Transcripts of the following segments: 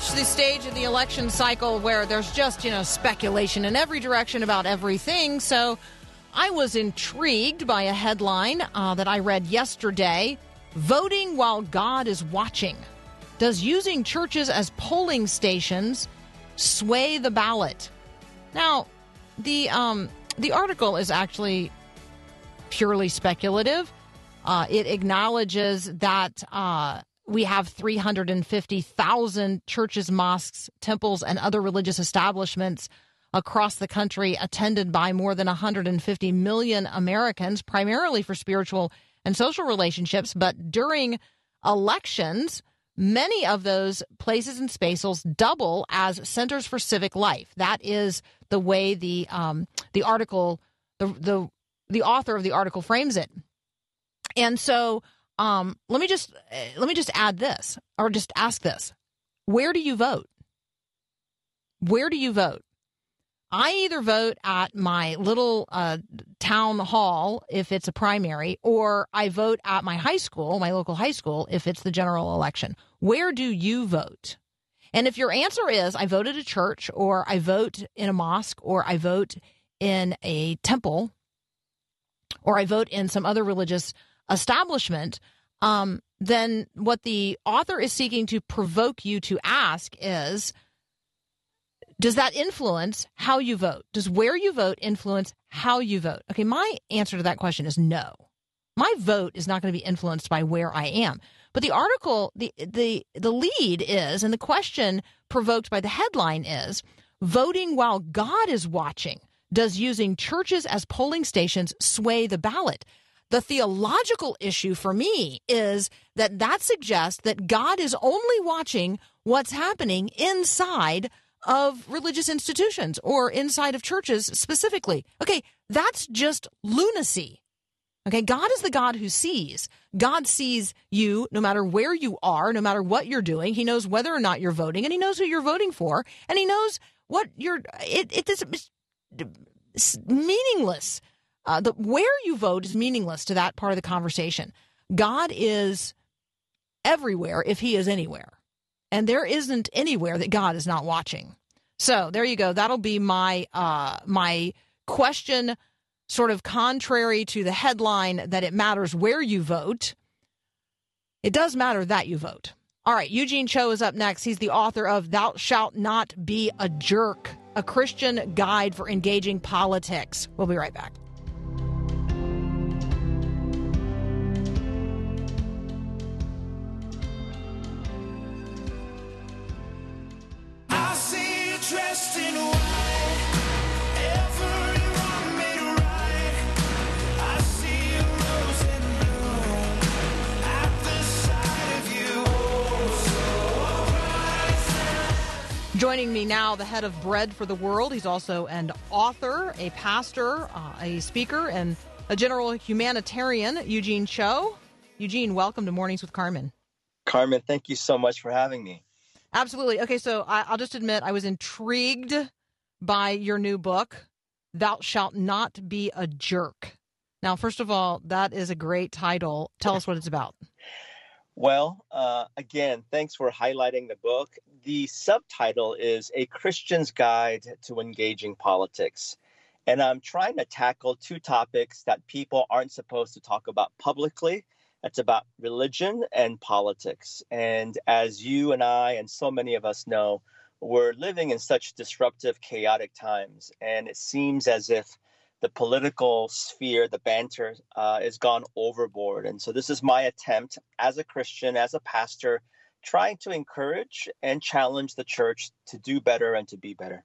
Reached the stage of the election cycle where there's just, you know, speculation in every direction about everything. So I was intrigued by a headline uh, that I read yesterday Voting while God is watching. Does using churches as polling stations sway the ballot? Now, the, um, the article is actually purely speculative. Uh, it acknowledges that uh, we have 350,000 churches, mosques, temples, and other religious establishments across the country attended by more than 150 million Americans, primarily for spiritual and social relationships. But during elections, many of those places and spaces double as centers for civic life. That is the way the um, the article, the the the author of the article frames it. And so um, let me just let me just add this, or just ask this: Where do you vote? Where do you vote? I either vote at my little uh, town hall if it's a primary, or I vote at my high school, my local high school, if it's the general election. Where do you vote? And if your answer is I vote at a church, or I vote in a mosque, or I vote in a temple, or I vote in some other religious establishment, um, then what the author is seeking to provoke you to ask is does that influence how you vote? Does where you vote influence how you vote? Okay, my answer to that question is no. My vote is not going to be influenced by where I am. But the article, the the the lead is, and the question provoked by the headline is, voting while God is watching. Does using churches as polling stations sway the ballot? The theological issue for me is that that suggests that God is only watching what's happening inside of religious institutions or inside of churches specifically. Okay, that's just lunacy. Okay, God is the God who sees. God sees you no matter where you are, no matter what you're doing. He knows whether or not you're voting, and He knows who you're voting for, and He knows what you're. It, it is meaningless uh, the where you vote is meaningless to that part of the conversation. God is everywhere if He is anywhere, and there isn't anywhere that God is not watching. So there you go. That'll be my uh, my question, sort of contrary to the headline that it matters where you vote. It does matter that you vote. All right, Eugene Cho is up next. He's the author of Thou Shalt Not Be a Jerk, a Christian guide for engaging politics. We'll be right back. Joining me now, the head of Bread for the World. He's also an author, a pastor, uh, a speaker, and a general humanitarian, Eugene Cho. Eugene, welcome to Mornings with Carmen. Carmen, thank you so much for having me. Absolutely. Okay, so I, will just admit I was intrigued by your new book, Thou Shalt Not Be a Jerk. Now, first of all, that is a great title. Tell us what it's about. Well, uh, again, thanks for highlighting the book. The subtitle is A Christian's Guide to Engaging Politics. And I'm trying to tackle two topics that people aren't supposed to talk about publicly. It's about religion and politics. And as you and I, and so many of us know, we're living in such disruptive, chaotic times. And it seems as if the political sphere, the banter, uh, is gone overboard. And so, this is my attempt as a Christian, as a pastor, trying to encourage and challenge the church to do better and to be better.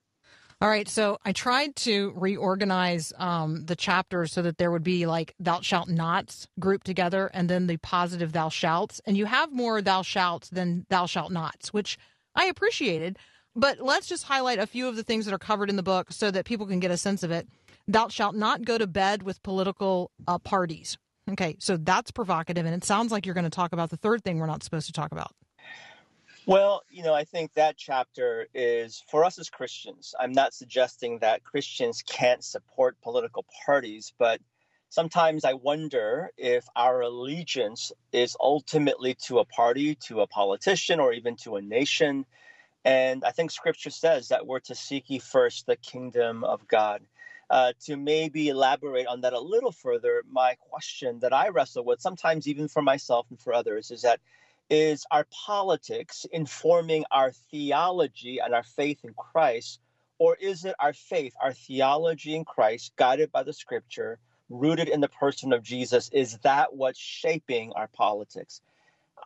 All right, so I tried to reorganize um, the chapters so that there would be like thou shalt nots grouped together and then the positive thou shalts. And you have more thou shalts than thou shalt nots, which I appreciated. But let's just highlight a few of the things that are covered in the book so that people can get a sense of it. Thou shalt not go to bed with political uh, parties. Okay, so that's provocative. And it sounds like you're going to talk about the third thing we're not supposed to talk about. Well, you know, I think that chapter is for us as Christians. I'm not suggesting that Christians can't support political parties, but sometimes I wonder if our allegiance is ultimately to a party, to a politician, or even to a nation. And I think scripture says that we're to seek ye first the kingdom of God. Uh, to maybe elaborate on that a little further, my question that I wrestle with, sometimes even for myself and for others, is that is our politics informing our theology and our faith in Christ? Or is it our faith, our theology in Christ, guided by the scripture, rooted in the person of Jesus? Is that what's shaping our politics?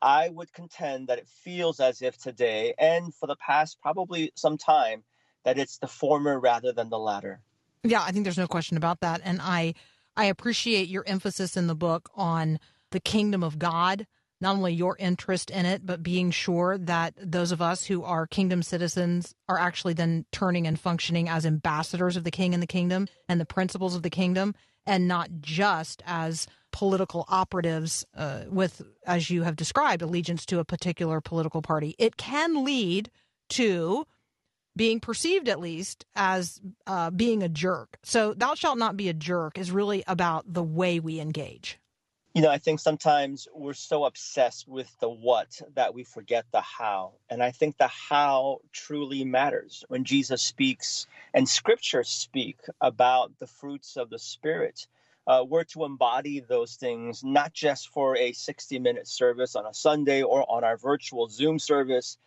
I would contend that it feels as if today, and for the past probably some time, that it's the former rather than the latter. Yeah, I think there's no question about that. And I I appreciate your emphasis in the book on the kingdom of God not only your interest in it, but being sure that those of us who are kingdom citizens are actually then turning and functioning as ambassadors of the king and the kingdom and the principles of the kingdom, and not just as political operatives uh, with, as you have described, allegiance to a particular political party. It can lead to being perceived at least as uh, being a jerk. So, thou shalt not be a jerk is really about the way we engage you know, I think sometimes we're so obsessed with the what that we forget the how. And I think the how truly matters. When Jesus speaks and scripture speak about the fruits of the Spirit, uh, we're to embody those things not just for a 60 minute service on a Sunday or on our virtual Zoom service,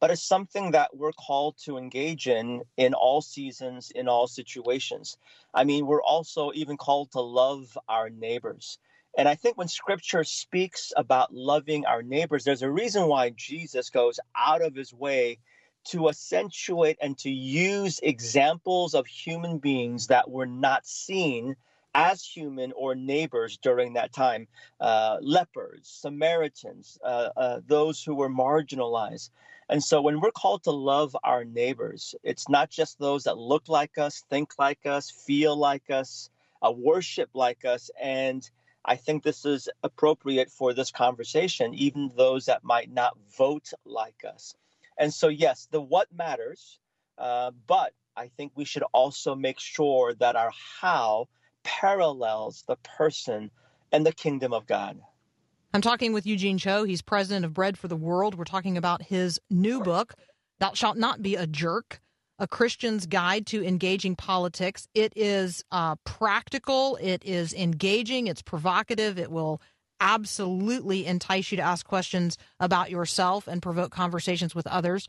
but it's something that we're called to engage in in all seasons, in all situations. I mean, we're also even called to love our neighbors. And I think when scripture speaks about loving our neighbors, there's a reason why Jesus goes out of his way to accentuate and to use examples of human beings that were not seen as human or neighbors during that time uh, lepers, Samaritans, uh, uh, those who were marginalized. And so when we're called to love our neighbors, it's not just those that look like us, think like us, feel like us, uh, worship like us, and I think this is appropriate for this conversation, even those that might not vote like us. And so, yes, the what matters, uh, but I think we should also make sure that our how parallels the person and the kingdom of God. I'm talking with Eugene Cho. He's president of Bread for the World. We're talking about his new book, Thou Shalt Not Be a Jerk a Christian's Guide to Engaging Politics. It is uh, practical, it is engaging, it's provocative, it will absolutely entice you to ask questions about yourself and provoke conversations with others.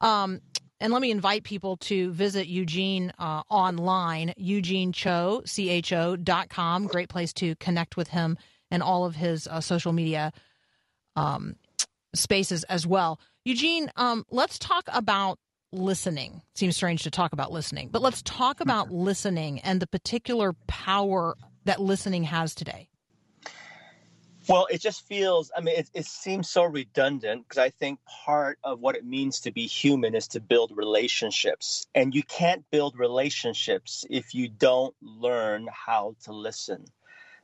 Um, and let me invite people to visit Eugene uh, online, eugenecho, C-H-O dot com. Great place to connect with him and all of his uh, social media um, spaces as well. Eugene, um, let's talk about listening. Seems strange to talk about listening, but let's talk about listening and the particular power that listening has today. Well, it just feels, I mean, it, it seems so redundant because I think part of what it means to be human is to build relationships. And you can't build relationships if you don't learn how to listen.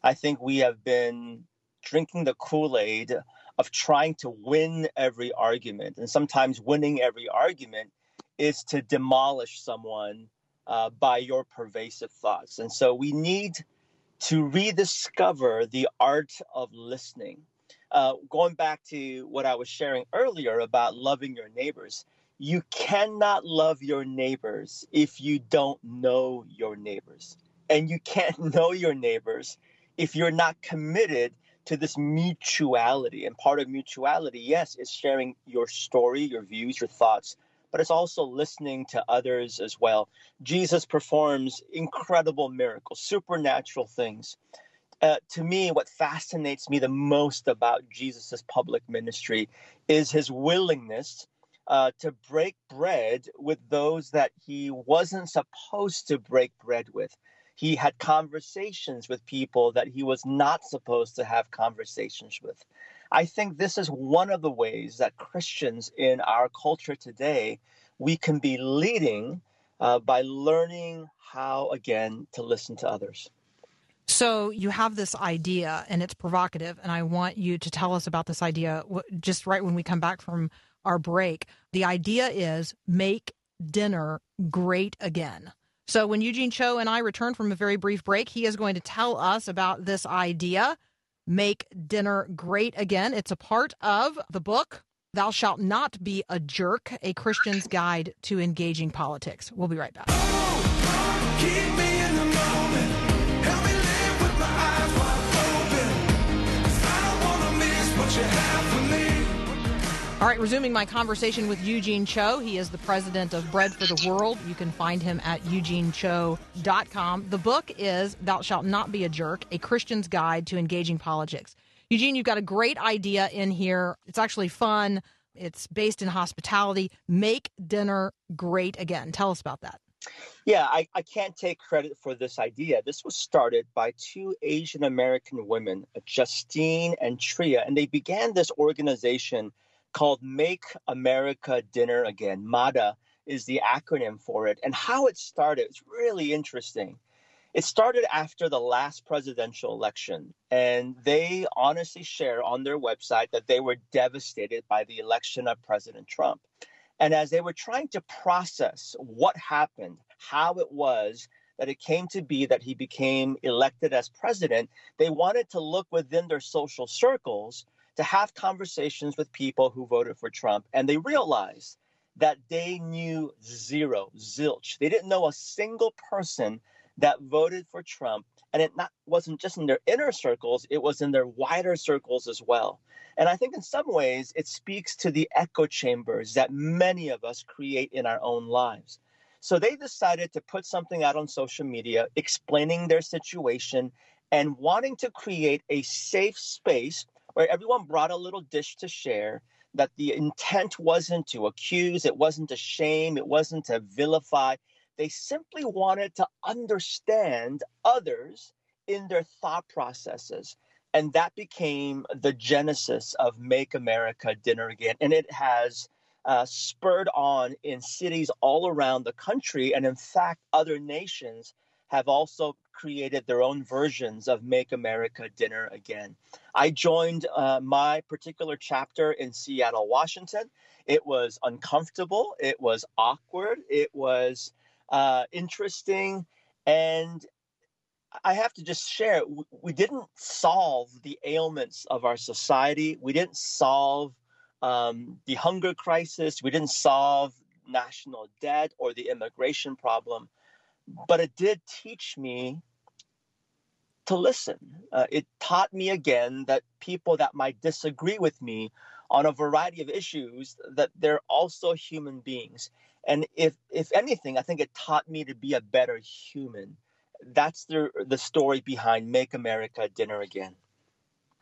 I think we have been drinking the Kool Aid of trying to win every argument. And sometimes winning every argument is to demolish someone uh, by your pervasive thoughts. And so we need to rediscover the art of listening. Uh, going back to what I was sharing earlier about loving your neighbors, you cannot love your neighbors if you don't know your neighbors. And you can't know your neighbors if you're not committed to this mutuality. And part of mutuality, yes, is sharing your story, your views, your thoughts but it's also listening to others as well. Jesus performs incredible miracles, supernatural things. Uh, to me, what fascinates me the most about Jesus' public ministry is his willingness uh, to break bread with those that he wasn't supposed to break bread with. He had conversations with people that he was not supposed to have conversations with. I think this is one of the ways that Christians in our culture today we can be leading uh, by learning how again to listen to others. So you have this idea, and it's provocative, and I want you to tell us about this idea just right when we come back from our break. The idea is make dinner great again. So when Eugene Cho and I return from a very brief break, he is going to tell us about this idea make dinner great again. It's a part of the book, Thou Shalt Not Be a Jerk, a Christian's Guide to Engaging Politics. We'll be right back. All right, resuming my conversation with Eugene Cho. He is the president of Bread for the World. You can find him at eugenecho.com. The book is Thou Shalt Not Be a Jerk A Christian's Guide to Engaging Politics. Eugene, you've got a great idea in here. It's actually fun, it's based in hospitality. Make dinner great again. Tell us about that. Yeah, I, I can't take credit for this idea. This was started by two Asian American women, Justine and Tria, and they began this organization called Make America Dinner Again. MADA is the acronym for it. And how it started, it's really interesting. It started after the last presidential election, and they honestly share on their website that they were devastated by the election of President Trump. And as they were trying to process what happened, how it was that it came to be that he became elected as president, they wanted to look within their social circles to have conversations with people who voted for Trump, and they realized that they knew zero, zilch. They didn't know a single person that voted for Trump, and it not wasn't just in their inner circles; it was in their wider circles as well. And I think in some ways it speaks to the echo chambers that many of us create in our own lives. So they decided to put something out on social media explaining their situation and wanting to create a safe space where everyone brought a little dish to share, that the intent wasn't to accuse, it wasn't to shame, it wasn't to vilify. They simply wanted to understand others in their thought processes. And that became the genesis of Make America Dinner Again. And it has uh, spurred on in cities all around the country. And in fact, other nations have also created their own versions of Make America Dinner Again. I joined uh, my particular chapter in Seattle, Washington. It was uncomfortable, it was awkward, it was uh, interesting, and I have to just share we didn't solve the ailments of our society. We didn't solve um, the hunger crisis. We didn't solve national debt or the immigration problem but it did teach me to listen. Uh, it taught me again that people that might disagree with me on a variety of issues that they're also human beings. And if if anything, I think it taught me to be a better human. That's the the story behind Make America Dinner Again.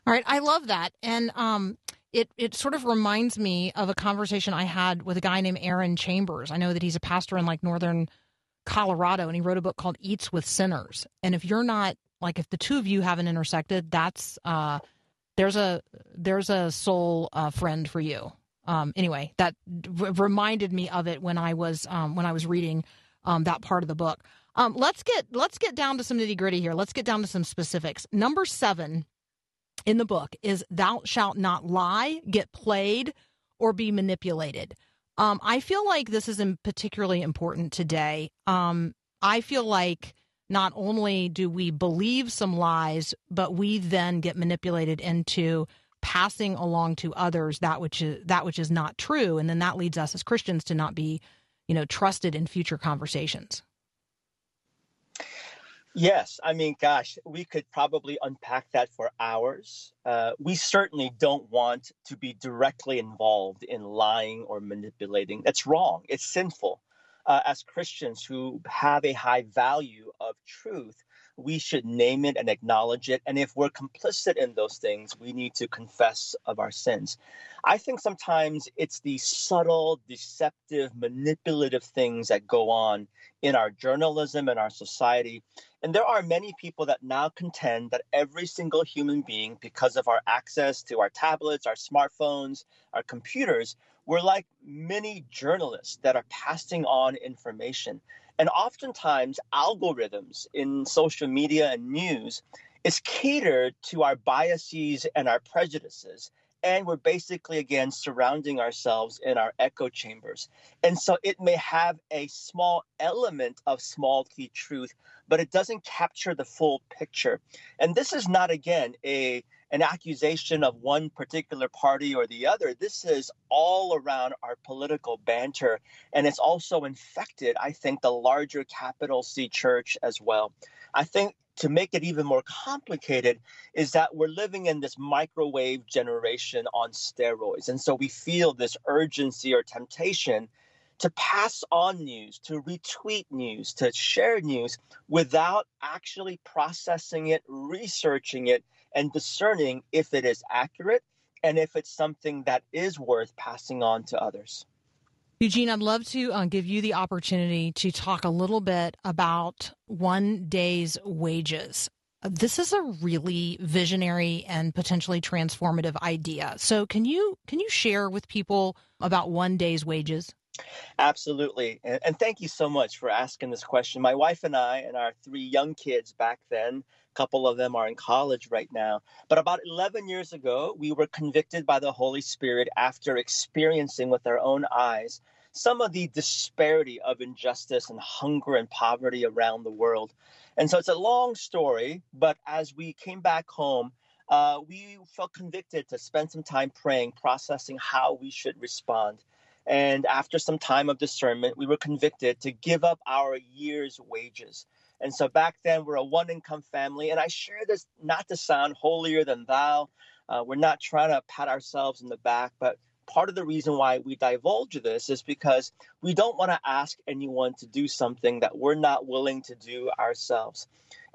All right, I love that, and um, it it sort of reminds me of a conversation I had with a guy named Arron Chambers. I know that he's a pastor in like northern Colorado and he wrote a book called Eats with Sinners. And if you're not like if the two of you haven't intersected, that's uh there's a there's a soul uh, friend for you. Um anyway, that r- reminded me of it when I was um when I was reading um that part of the book. Um let's get let's get down to some nitty-gritty here. Let's get down to some specifics. Number 7 in the book is thou shalt not lie, get played or be manipulated. Um, I feel like this is particularly important today. Um, I feel like not only do we believe some lies, but we then get manipulated into passing along to others that which is that which is not true, and then that leads us as Christians to not be, you know, trusted in future conversations. Yes, I mean, gosh, we could probably unpack that for hours. Uh, we certainly don't want to be directly involved in lying or manipulating. That's wrong. It's sinful. Uh, as Christians who have a high value of truth, we should name it and acknowledge it. And if we're complicit in those things, we need to confess of our sins. I think sometimes it's the subtle, deceptive, manipulative things that go on in our journalism and our society. And there are many people that now contend that every single human being, because of our access to our tablets, our smartphones, our computers, we're like many journalists that are passing on information. And oftentimes, algorithms in social media and news is catered to our biases and our prejudices. And we're basically, again, surrounding ourselves in our echo chambers. And so it may have a small element of small t truth, but it doesn't capture the full picture. And this is not, again, a an accusation of one particular party or the other. This is all around our political banter. And it's also infected, I think, the larger capital C church as well. I think to make it even more complicated is that we're living in this microwave generation on steroids. And so we feel this urgency or temptation to pass on news, to retweet news, to share news without actually processing it, researching it, and discerning if it is accurate and if it's something that is worth passing on to others. Eugene, I'd love to uh, give you the opportunity to talk a little bit about one day's wages. This is a really visionary and potentially transformative idea. So, can you can you share with people about one day's wages? Absolutely. And, and, thank you so much for asking this question. My wife and I, and our three young kids back then, a couple of them are in college right now. But about 11 years ago, we were convicted by the Holy Spirit after experiencing with our own eyes some of the disparity of injustice and hunger and poverty around the world. And so it's a long story, but as we came back home, uh, we felt convicted to spend some time praying, processing how we should respond. And after some time of discernment, we were convicted to give up our year's wages. And so back then, we're a one income family. And I share this not to sound holier than thou. Uh, we're not trying to pat ourselves in the back, but part of the reason why we divulge this is because we don't want to ask anyone to do something that we're not willing to do ourselves.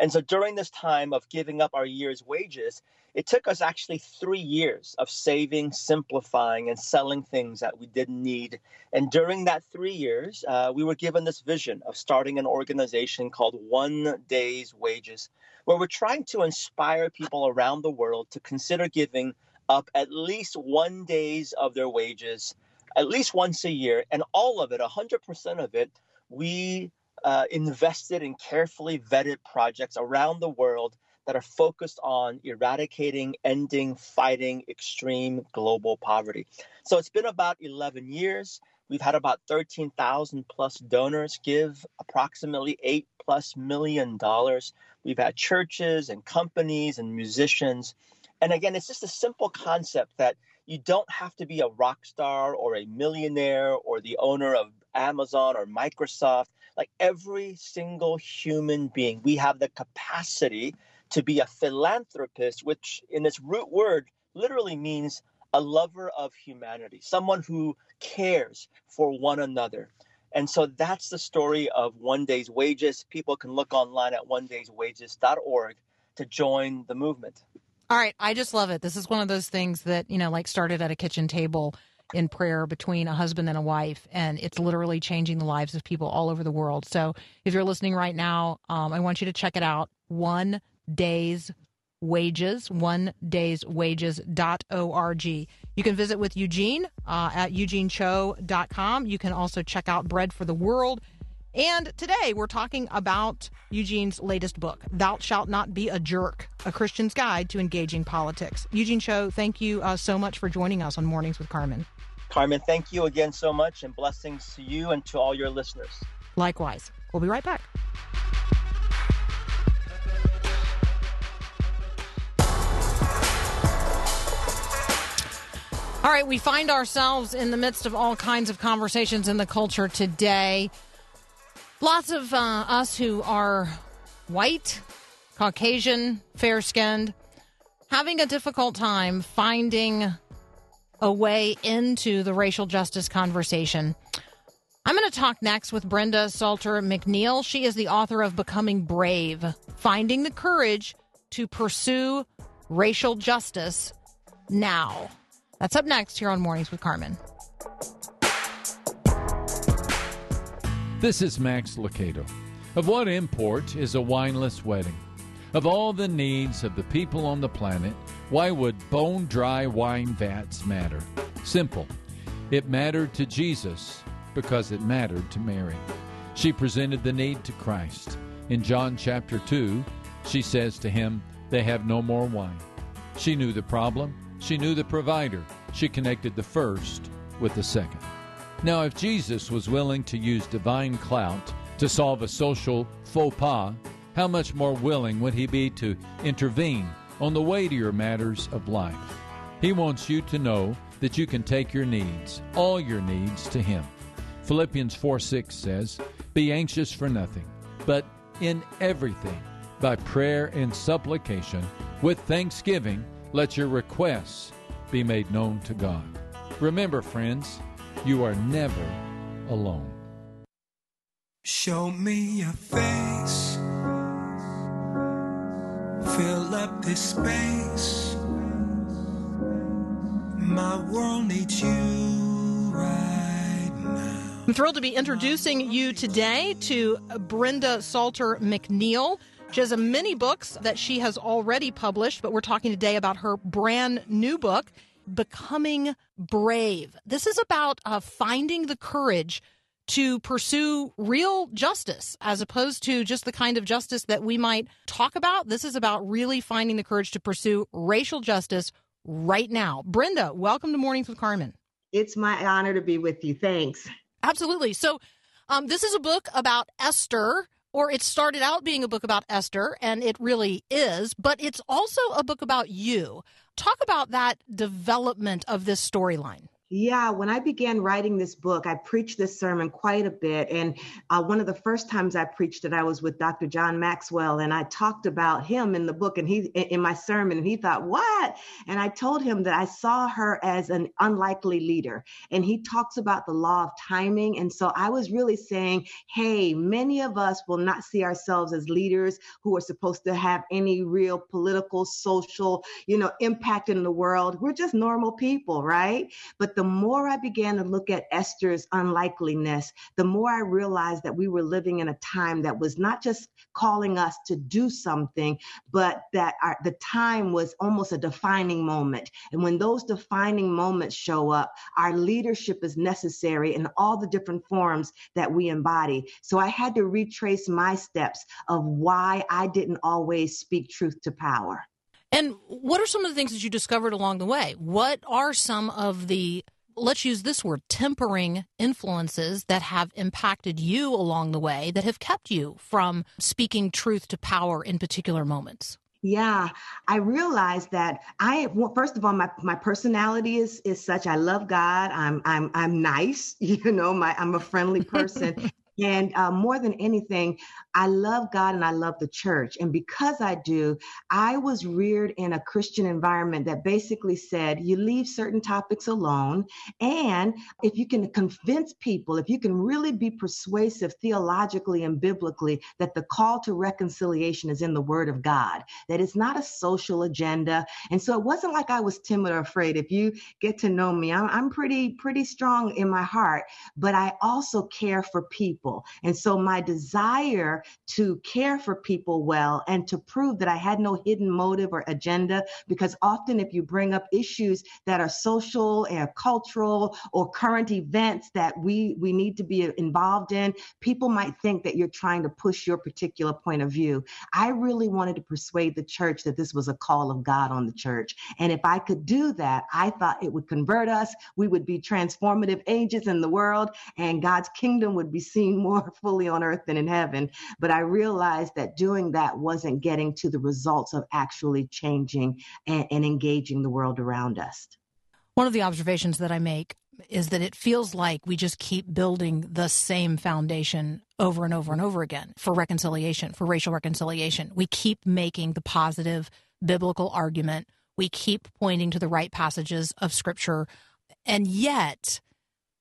And so during this time of giving up our year's wages, it took us actually three years of saving, simplifying, and selling things that we didn't need. And during that three years, uh, we were given this vision of starting an organization called One Day's Wages, where we're trying to inspire people around the world to consider giving up at least one days of their wages, at least once a year, and all of it, 100% of it, we uh, invested in carefully vetted projects around the world that are focused on eradicating, ending, fighting extreme global poverty. So it's been about 11 years. We've had about 13,000 plus donors give approximately 8 plus million dollars. We've had churches and companies and musicians. And again, it's just a simple concept that you don't have to be a rock star or a millionaire or the owner of Amazon or Microsoft. Like every single human being, we have the capacity to be a philanthropist, which in its root word literally means a lover of humanity, someone who cares for one another. And so that's the story of One Day's Wages. People can look online at onedayswages.org to join the movement. All right. I just love it. This is one of those things that, you know, like started at a kitchen table in prayer between a husband and a wife, and it's literally changing the lives of people all over the world. So if you're listening right now, um, I want you to check it out. One day's wages, one day's wages.org. You can visit with Eugene uh, at eugenecho.com. You can also check out Bread for the World. And today we're talking about Eugene's latest book, Thou Shalt Not Be a Jerk, a Christian's Guide to Engaging Politics. Eugene Cho, thank you uh, so much for joining us on Mornings with Carmen. Carmen, thank you again so much and blessings to you and to all your listeners. Likewise. We'll be right back. All right, we find ourselves in the midst of all kinds of conversations in the culture today. Lots of uh, us who are white, Caucasian, fair skinned, having a difficult time finding a way into the racial justice conversation. I'm going to talk next with Brenda Salter McNeil. She is the author of Becoming Brave Finding the Courage to Pursue Racial Justice Now. That's up next here on Mornings with Carmen. This is Max Lucado. Of what import is a wineless wedding? Of all the needs of the people on the planet, why would bone dry wine vats matter? Simple. It mattered to Jesus because it mattered to Mary. She presented the need to Christ. In John chapter 2, she says to him, They have no more wine. She knew the problem, she knew the provider. She connected the first with the second. Now, if Jesus was willing to use divine clout to solve a social faux pas, how much more willing would he be to intervene on the weightier matters of life? He wants you to know that you can take your needs, all your needs, to him. Philippians 4 6 says, Be anxious for nothing, but in everything, by prayer and supplication, with thanksgiving, let your requests be made known to God. Remember, friends, you are never alone. Show me your face. Fill up this space. My world needs you right now. I'm thrilled to be introducing you today to Brenda Salter McNeil. She has a many books that she has already published, but we're talking today about her brand new book, Becoming Brave. This is about uh, finding the courage to pursue real justice as opposed to just the kind of justice that we might talk about. This is about really finding the courage to pursue racial justice right now. Brenda, welcome to Mornings with Carmen. It's my honor to be with you. Thanks. Absolutely. So, um, this is a book about Esther, or it started out being a book about Esther, and it really is, but it's also a book about you. Talk about that development of this storyline. Yeah, when I began writing this book, I preached this sermon quite a bit. And uh, one of the first times I preached it, I was with Dr. John Maxwell, and I talked about him in the book and he in my sermon. And he thought, What? And I told him that I saw her as an unlikely leader. And he talks about the law of timing. And so I was really saying, Hey, many of us will not see ourselves as leaders who are supposed to have any real political, social, you know, impact in the world. We're just normal people, right? But the the more I began to look at Esther's unlikeliness, the more I realized that we were living in a time that was not just calling us to do something, but that our, the time was almost a defining moment. And when those defining moments show up, our leadership is necessary in all the different forms that we embody. So I had to retrace my steps of why I didn't always speak truth to power. And what are some of the things that you discovered along the way? What are some of the, let's use this word, tempering influences that have impacted you along the way that have kept you from speaking truth to power in particular moments? Yeah, I realized that I well, first of all my my personality is is such I love God. I'm I'm I'm nice, you know, my I'm a friendly person and uh, more than anything, I love God and I love the church. And because I do, I was reared in a Christian environment that basically said you leave certain topics alone. And if you can convince people, if you can really be persuasive theologically and biblically, that the call to reconciliation is in the Word of God, that it's not a social agenda. And so it wasn't like I was timid or afraid. If you get to know me, I'm, I'm pretty, pretty strong in my heart, but I also care for people people. And so my desire to care for people well and to prove that I had no hidden motive or agenda, because often if you bring up issues that are social and cultural or current events that we, we need to be involved in, people might think that you're trying to push your particular point of view. I really wanted to persuade the church that this was a call of God on the church. And if I could do that, I thought it would convert us. We would be transformative agents in the world and God's kingdom would be seen more fully on earth than in heaven. But I realized that doing that wasn't getting to the results of actually changing and, and engaging the world around us. One of the observations that I make is that it feels like we just keep building the same foundation over and over and over again for reconciliation, for racial reconciliation. We keep making the positive biblical argument. We keep pointing to the right passages of scripture. And yet,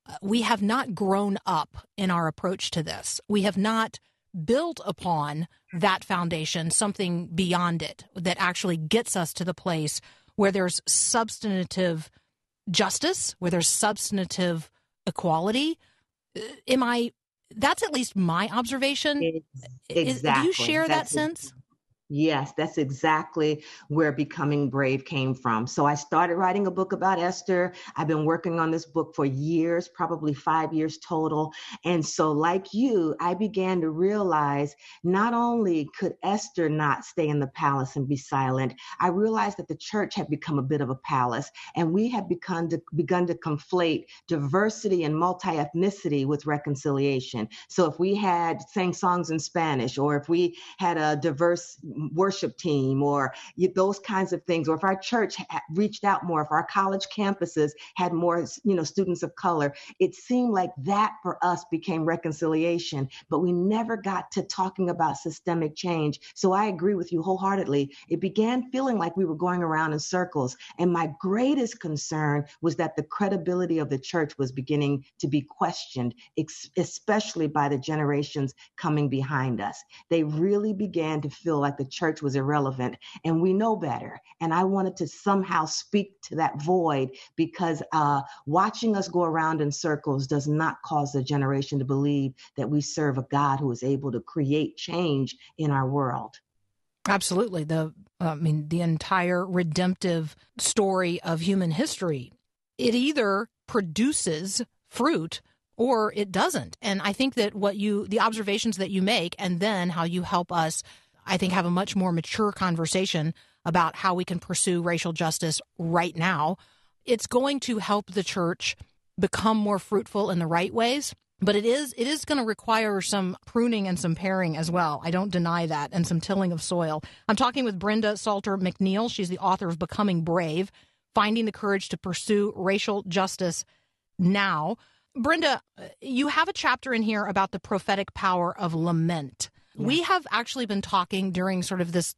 uh, we have not grown up in our approach to this. We have not built upon that foundation something beyond it that actually gets us to the place where there's substantive justice, where there's substantive equality. Uh, am I? That's at least my observation. Exactly. do you share That's that sense? Yes, that's exactly where Becoming Brave came from. So I started writing a book about Esther. I've been working on this book for years, probably five years total. And so, like you, I began to realize not only could Esther not stay in the palace and be silent, I realized that the church had become a bit of a palace and we had begun to, begun to conflate diversity and multi ethnicity with reconciliation. So if we had sang songs in Spanish or if we had a diverse worship team or those kinds of things or if our church reached out more if our college campuses had more you know students of color it seemed like that for us became reconciliation but we never got to talking about systemic change. So i agree with you wholeheartedly. It began feeling like we were going around in circles and my greatest concern was that the credibility of the church was beginning to be questioned especially by the generations coming behind us. They really began to feel like the church was irrelevant and we know better. And I wanted to somehow speak to that void because uh, watching us go around in circles does not cause a generation to believe that we serve a God who is able to create change in our world. Absolutely. The I mean the entire redemptive story of human history. It either produces fruit or it doesn't. And I think that what you the observations that you make and then how you help us I think, have a much more mature conversation about how we can pursue racial justice right now. It's going to help the church become more fruitful in the right ways but it is it is going to require some pruning and some paring as well. I don't deny that, and some tilling of soil. I'm talking with Brenda Salter McNeil. She's the author of Becoming Brave: Finding the Courage to Pursue Racial Justice Now. Brenda, you have a chapter in here about the prophetic power of lament. We have actually been talking during sort of this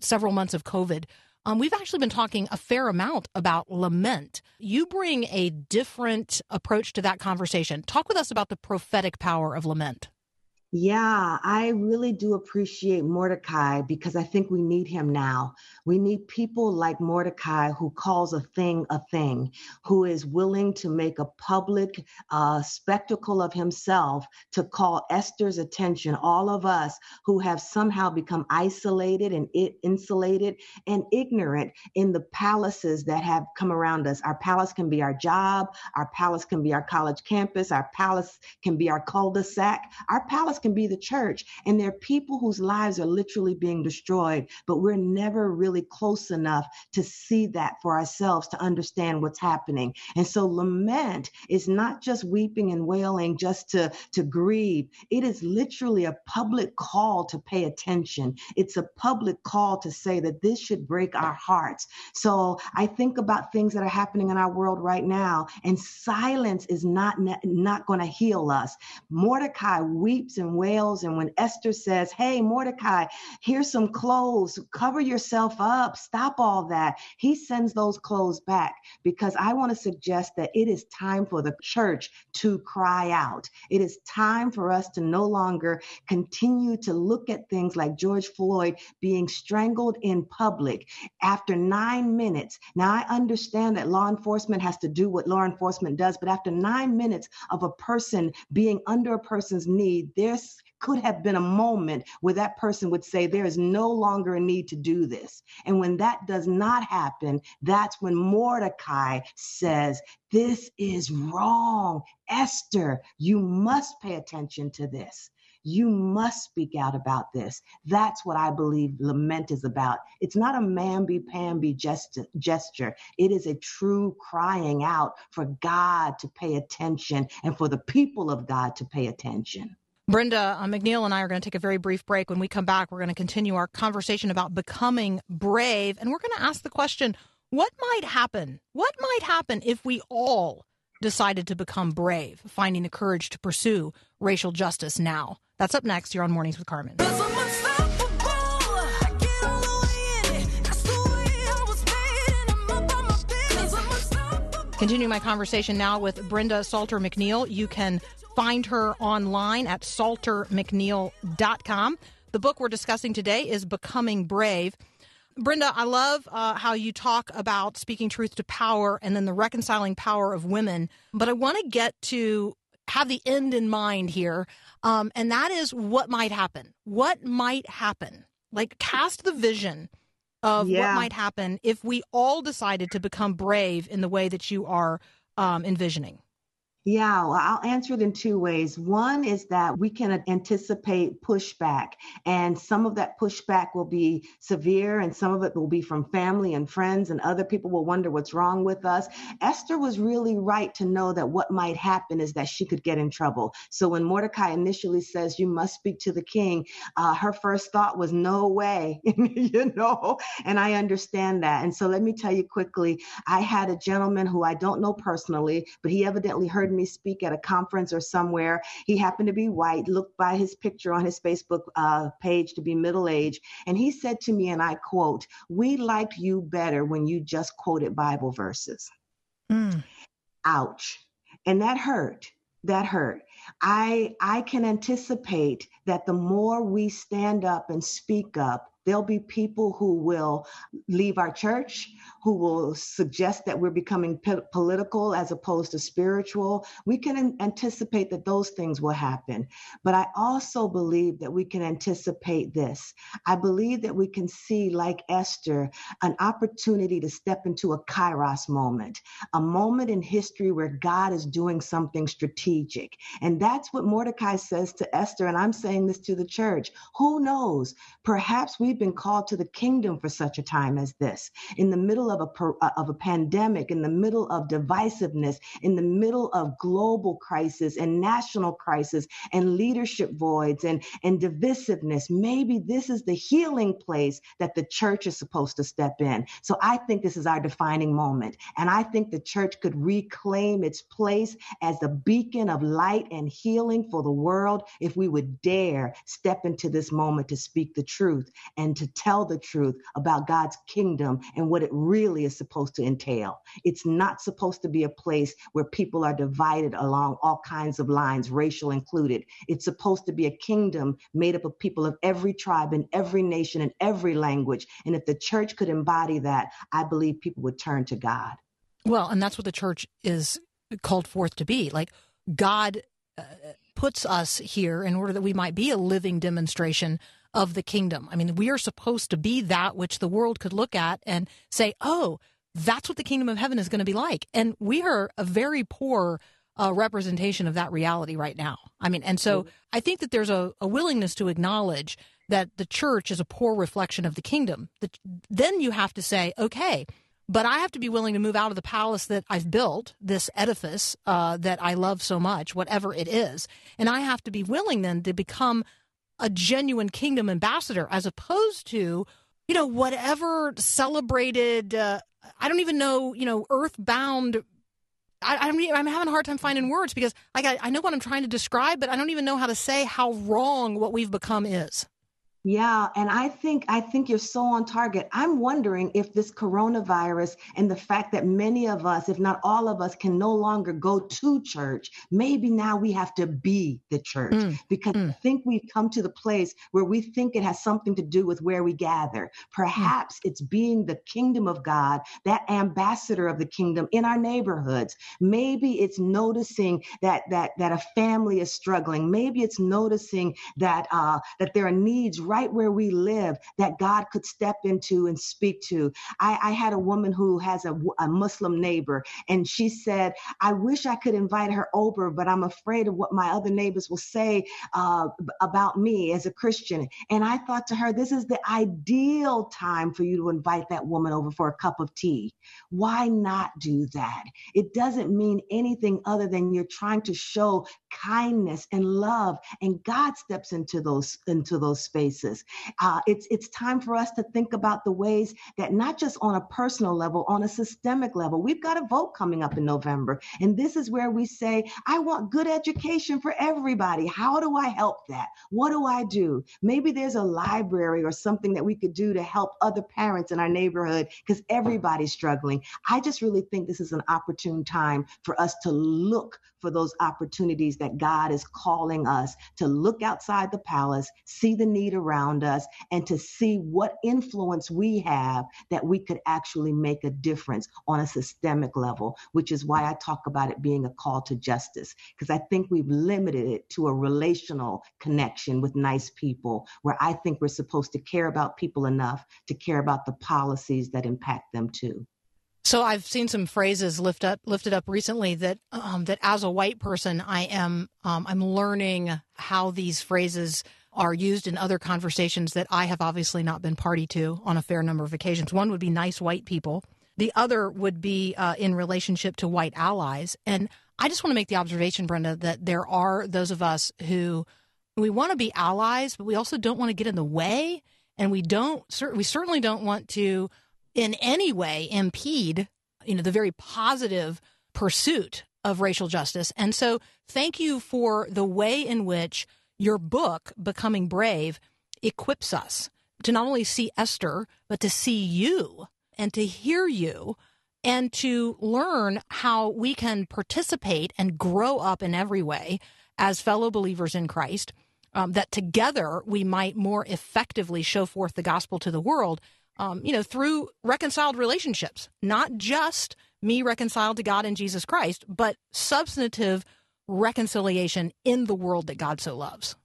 several months of COVID. Um, we've actually been talking a fair amount about lament. You bring a different approach to that conversation. Talk with us about the prophetic power of lament. Yeah, I really do appreciate Mordecai because I think we need him now. We need people like Mordecai who calls a thing a thing, who is willing to make a public uh, spectacle of himself to call Esther's attention, all of us who have somehow become isolated and insulated and ignorant in the palaces that have come around us. Our palace can be our job, our palace can be our college campus, our palace can be our cul de sac, our palace can be the church. And there are people whose lives are literally being destroyed, but we're never really close enough to see that for ourselves to understand what's happening. And so lament is not just weeping and wailing just to, to grieve. It is literally a public call to pay attention. It's a public call to say that this should break our hearts. So I think about things that are happening in our world right now, and silence is not, not going to heal us. Mordecai weeps and wails. And when Esther says, Hey, Mordecai, here's some clothes, cover yourself up, stop all that, he sends those clothes back because I want to suggest that it is time for the church to cry out. It is time for us to no longer continue to look at things like George Floyd being strangled in public after nine minutes. Now, I understand that law enforcement has to do what law enforcement does, but after nine minutes of a person being under a person's knee, there's could have been a moment where that person would say, There is no longer a need to do this. And when that does not happen, that's when Mordecai says, This is wrong. Esther, you must pay attention to this. You must speak out about this. That's what I believe lament is about. It's not a mamby pamby gesture. It is a true crying out for God to pay attention and for the people of God to pay attention. Brenda uh, McNeil and I are going to take a very brief break. When we come back, we're going to continue our conversation about becoming brave. And we're going to ask the question what might happen? What might happen if we all decided to become brave, finding the courage to pursue racial justice now? That's up next. You're on Mornings with Carmen. Continuing my conversation now with Brenda Salter McNeil. You can find her online at saltermcneil.com. The book we're discussing today is Becoming Brave. Brenda, I love uh, how you talk about speaking truth to power and then the reconciling power of women. But I want to get to have the end in mind here, um, and that is what might happen. What might happen? Like, cast the vision of Yeah. what might happen if we all decided to become brave in the way that you are um, envisioning. Yeah, well, I'll answer it in two ways. One is that we can anticipate pushback, and some of that pushback will be severe, and some of it will be from family and friends, and other people will wonder what's wrong with us. Esther was really right to know that what might happen is that she could get in trouble. So when Mordecai initially says, You must speak to the king, uh, her first thought was, No way, you know, and I understand that. And so let me tell you quickly I had a gentleman who I don't know personally, but he evidently heard me speak at a conference or somewhere. He happened to be white, looked by his picture on his Facebook uh, page to be middle aged. And he said to me, and I quote, We liked you better when you just quoted Bible verses. Ouch. And that hurt. That hurt. I I can anticipate that the more we stand up and speak up, there'll be people who will leave our church, who will suggest that we're becoming po- political as opposed to spiritual. We can an- anticipate that those things will happen. But I also believe that we can anticipate this. I believe that we can see, like Esther, an opportunity to step into a kairos moment, a moment in history where God is doing something strategic. And that's what Mordecai says to Esther. And I'm saying this to the church. Who knows? Perhaps we've been called to the kingdom for such a time as this. In the middle of a, uh, of a pandemic, in the middle of divisiveness, in the middle of global crisis and national crisis and leadership voids and, and divisiveness, maybe this is the healing place that the church is supposed to step in. So I think this is our defining moment. And I think the church could reclaim its place as a beacon of light and healing for the world if we would dare step into this moment to speak the truth and to tell the truth about God's kingdom and what it really is supposed to entail. It's not supposed to be a place where people are divided along all kinds of lines, racial included. It's supposed to be a kingdom made up of people of every tribe and every nation and every language. And if the church could embody that, I believe people would turn to God. Well, and that's what the church is called forth to be. Like God uh, puts us here in order that we might be a living demonstration of the kingdom. I mean, we are supposed to be that which the world could look at and say, "Oh, that's what the kingdom of heaven is going to be like." And we are a very poor uh, representation of that reality right now. I mean, and so I think that there's a, a willingness to acknowledge that the church is a poor reflection of the kingdom. The, then you have to say, okay, but I have to be willing to move out of the palace that I've built, this edifice uh, that I love so much, whatever it is. And I have to be willing then to become a genuine kingdom ambassador as opposed to, you know, whatever celebrated, uh, I don't even know, you know, earthbound. I, I'm, I'm having a hard time finding words because I, I know what I'm trying to describe, but I don't even know how to say how wrong what we've become is. Yeah, and I think I think you're so on target. I'm wondering if this coronavirus and the fact that many of us, if not all of us, can no longer go to church, maybe now we have to be the church Mm, because mm. I think we've come to the place where we think it has something to do with where we gather. Perhaps it's being the kingdom of God, that ambassador of the kingdom in our neighborhoods. Maybe it's noticing that that that a family is struggling. Maybe it's noticing that uh, that there are needs right where we live that God could step into and speak to. I, I had a woman who has a, a Muslim neighbor, and she said, "I wish I could invite her over, but I'm afraid of what my other neighbors will say uh, about me as a Christian." And I thought to her, "This is the ideal time for you to invite that woman over for a cup of tea. Why not do that? It doesn't mean anything other than you're trying to show kindness and love, and God steps into those into those spaces." Uh, it's it's time for us to think about the ways that not just on a personal level, on a systemic level. We've got a vote coming up in November, and this is where we say, I want good education for everybody. How do I help that? What do I do? Maybe there's a library or something that we could do to help other parents in our neighborhood because everybody's struggling. I just really think this is an opportune time for us to look for those opportunities that God is calling us to look outside the palace, see the need around us, and to see what influence we have that we could actually make a difference on a systemic level, which is why I talk about it being a call to justice, because I think we've limited it to a relational connection with nice people, where I think we're supposed to care about people enough to care about the policies that impact them too. So I've seen some phrases lift up, lifted up recently that um, that as a white person, I am um, I'm learning how these phrases are used in other conversations that I have obviously not been party to on a fair number of occasions. One would be nice white people. The other would be uh, in relationship to white allies. And I just want to make the observation, Brenda, that there are those of us who we want to be allies, but we also don't want to get in the way, and we don't. We certainly don't want to in any way impede, you know, the very positive pursuit of racial justice. And so thank you for the way in which your book, Becoming Brave, equips us to not only see Esther, but to see you and to hear you and to learn how we can participate and grow up in every way as fellow believers in Christ. Um, that together we might more effectively show forth the gospel to the world um, you know, through reconciled relationships, not just me reconciled to God in Jesus Christ, but substantive reconciliation in the world that God so loves.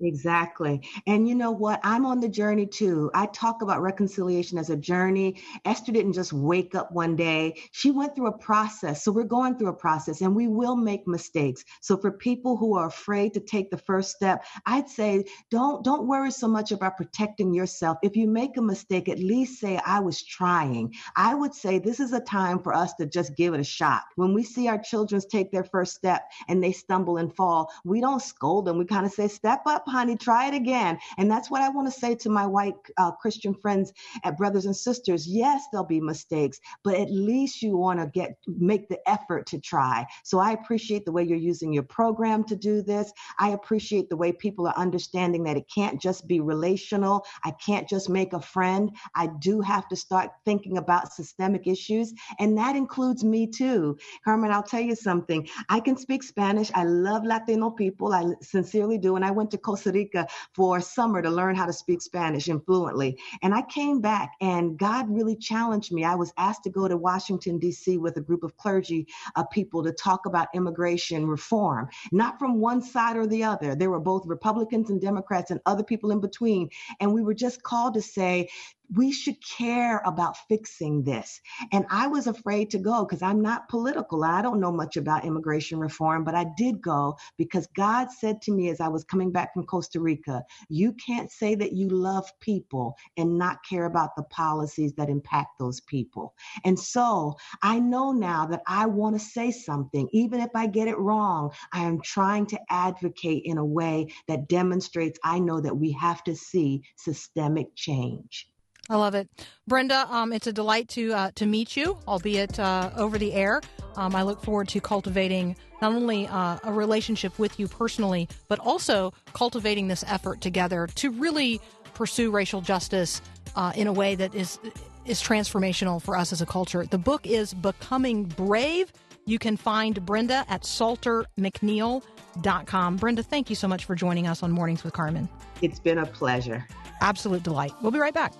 Exactly. And you know what? I'm on the journey too. I talk about reconciliation as a journey. Esther didn't just wake up one day. She went through a process. So we're going through a process and we will make mistakes. So for people who are afraid to take the first step, I'd say don't don't worry so much about protecting yourself. If you make a mistake, at least say I was trying. I would say this is a time for us to just give it a shot. When we see our children take their first step and they stumble and fall, we don't scold them. We kind of say step up honey, try it again. And that's what I want to say to my white uh, Christian friends and brothers and sisters. Yes, there'll be mistakes, but at least you want to get make the effort to try. So I appreciate the way you're using your program to do this. I appreciate the way people are understanding that it can't just be relational. I can't just make a friend. I do have to start thinking about systemic issues, and that includes me too. Carmen, I'll tell you something. I can speak Spanish. I love Latino people. I sincerely do. And I went to Costa Costa Rica for summer to learn how to speak Spanish and fluently. And I came back and God really challenged me. I was asked to go to Washington, D.C. with a group of clergy uh, people to talk about immigration reform, not from one side or the other. There were both Republicans and Democrats and other people in between. And we were just called to say, we should care about fixing this. And I was afraid to go because I'm not political. I don't know much about immigration reform, but I did go because God said to me as I was coming back from Costa Rica, you can't say that you love people and not care about the policies that impact those people. And so I know now that I want to say something, even if I get it wrong. I am trying to advocate in a way that demonstrates I know that we have to see systemic change. I love it, Brenda. Um, it's a delight to uh, to meet you, albeit uh, over the air. Um, I look forward to cultivating not only uh, a relationship with you personally, but also cultivating this effort together to really pursue racial justice uh, in a way that is is transformational for us as a culture. The book is Becoming Brave. You can find Brenda at saltermcneil.com. Brenda, thank you so much for joining us on Mornings with Carmen. It's been a pleasure. Absolute delight. We'll be right back.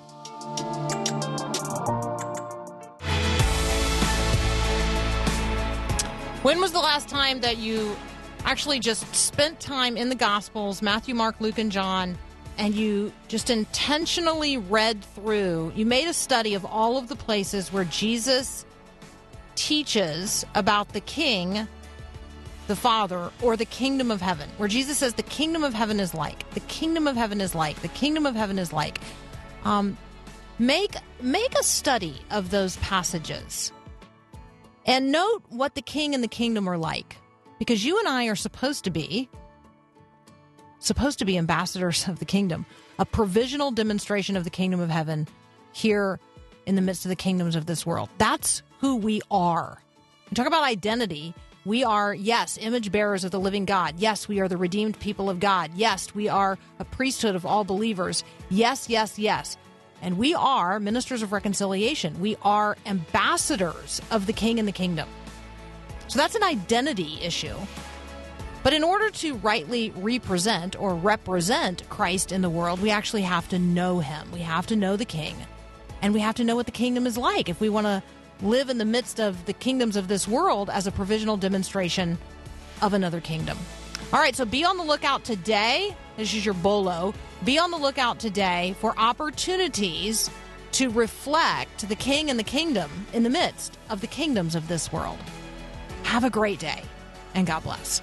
When was the last time that you actually just spent time in the Gospels, Matthew, Mark, Luke, and John, and you just intentionally read through? You made a study of all of the places where Jesus teaches about the King, the Father, or the kingdom of heaven, where Jesus says, The kingdom of heaven is like, the kingdom of heaven is like, the kingdom of heaven is like. Um, make make a study of those passages and note what the king and the kingdom are like because you and I are supposed to be supposed to be ambassadors of the kingdom, a provisional demonstration of the kingdom of heaven here in the midst of the kingdoms of this world. That's who we are. We talk about identity. We are, yes, image bearers of the living God. Yes, we are the redeemed people of God. Yes, we are a priesthood of all believers. Yes, yes, yes. And we are ministers of reconciliation. We are ambassadors of the king and the kingdom. So that's an identity issue. But in order to rightly represent or represent Christ in the world, we actually have to know him. We have to know the king. And we have to know what the kingdom is like if we want to live in the midst of the kingdoms of this world as a provisional demonstration of another kingdom. All right, so be on the lookout today. This is your bolo. Be on the lookout today for opportunities to reflect the king and the kingdom in the midst of the kingdoms of this world. Have a great day, and God bless.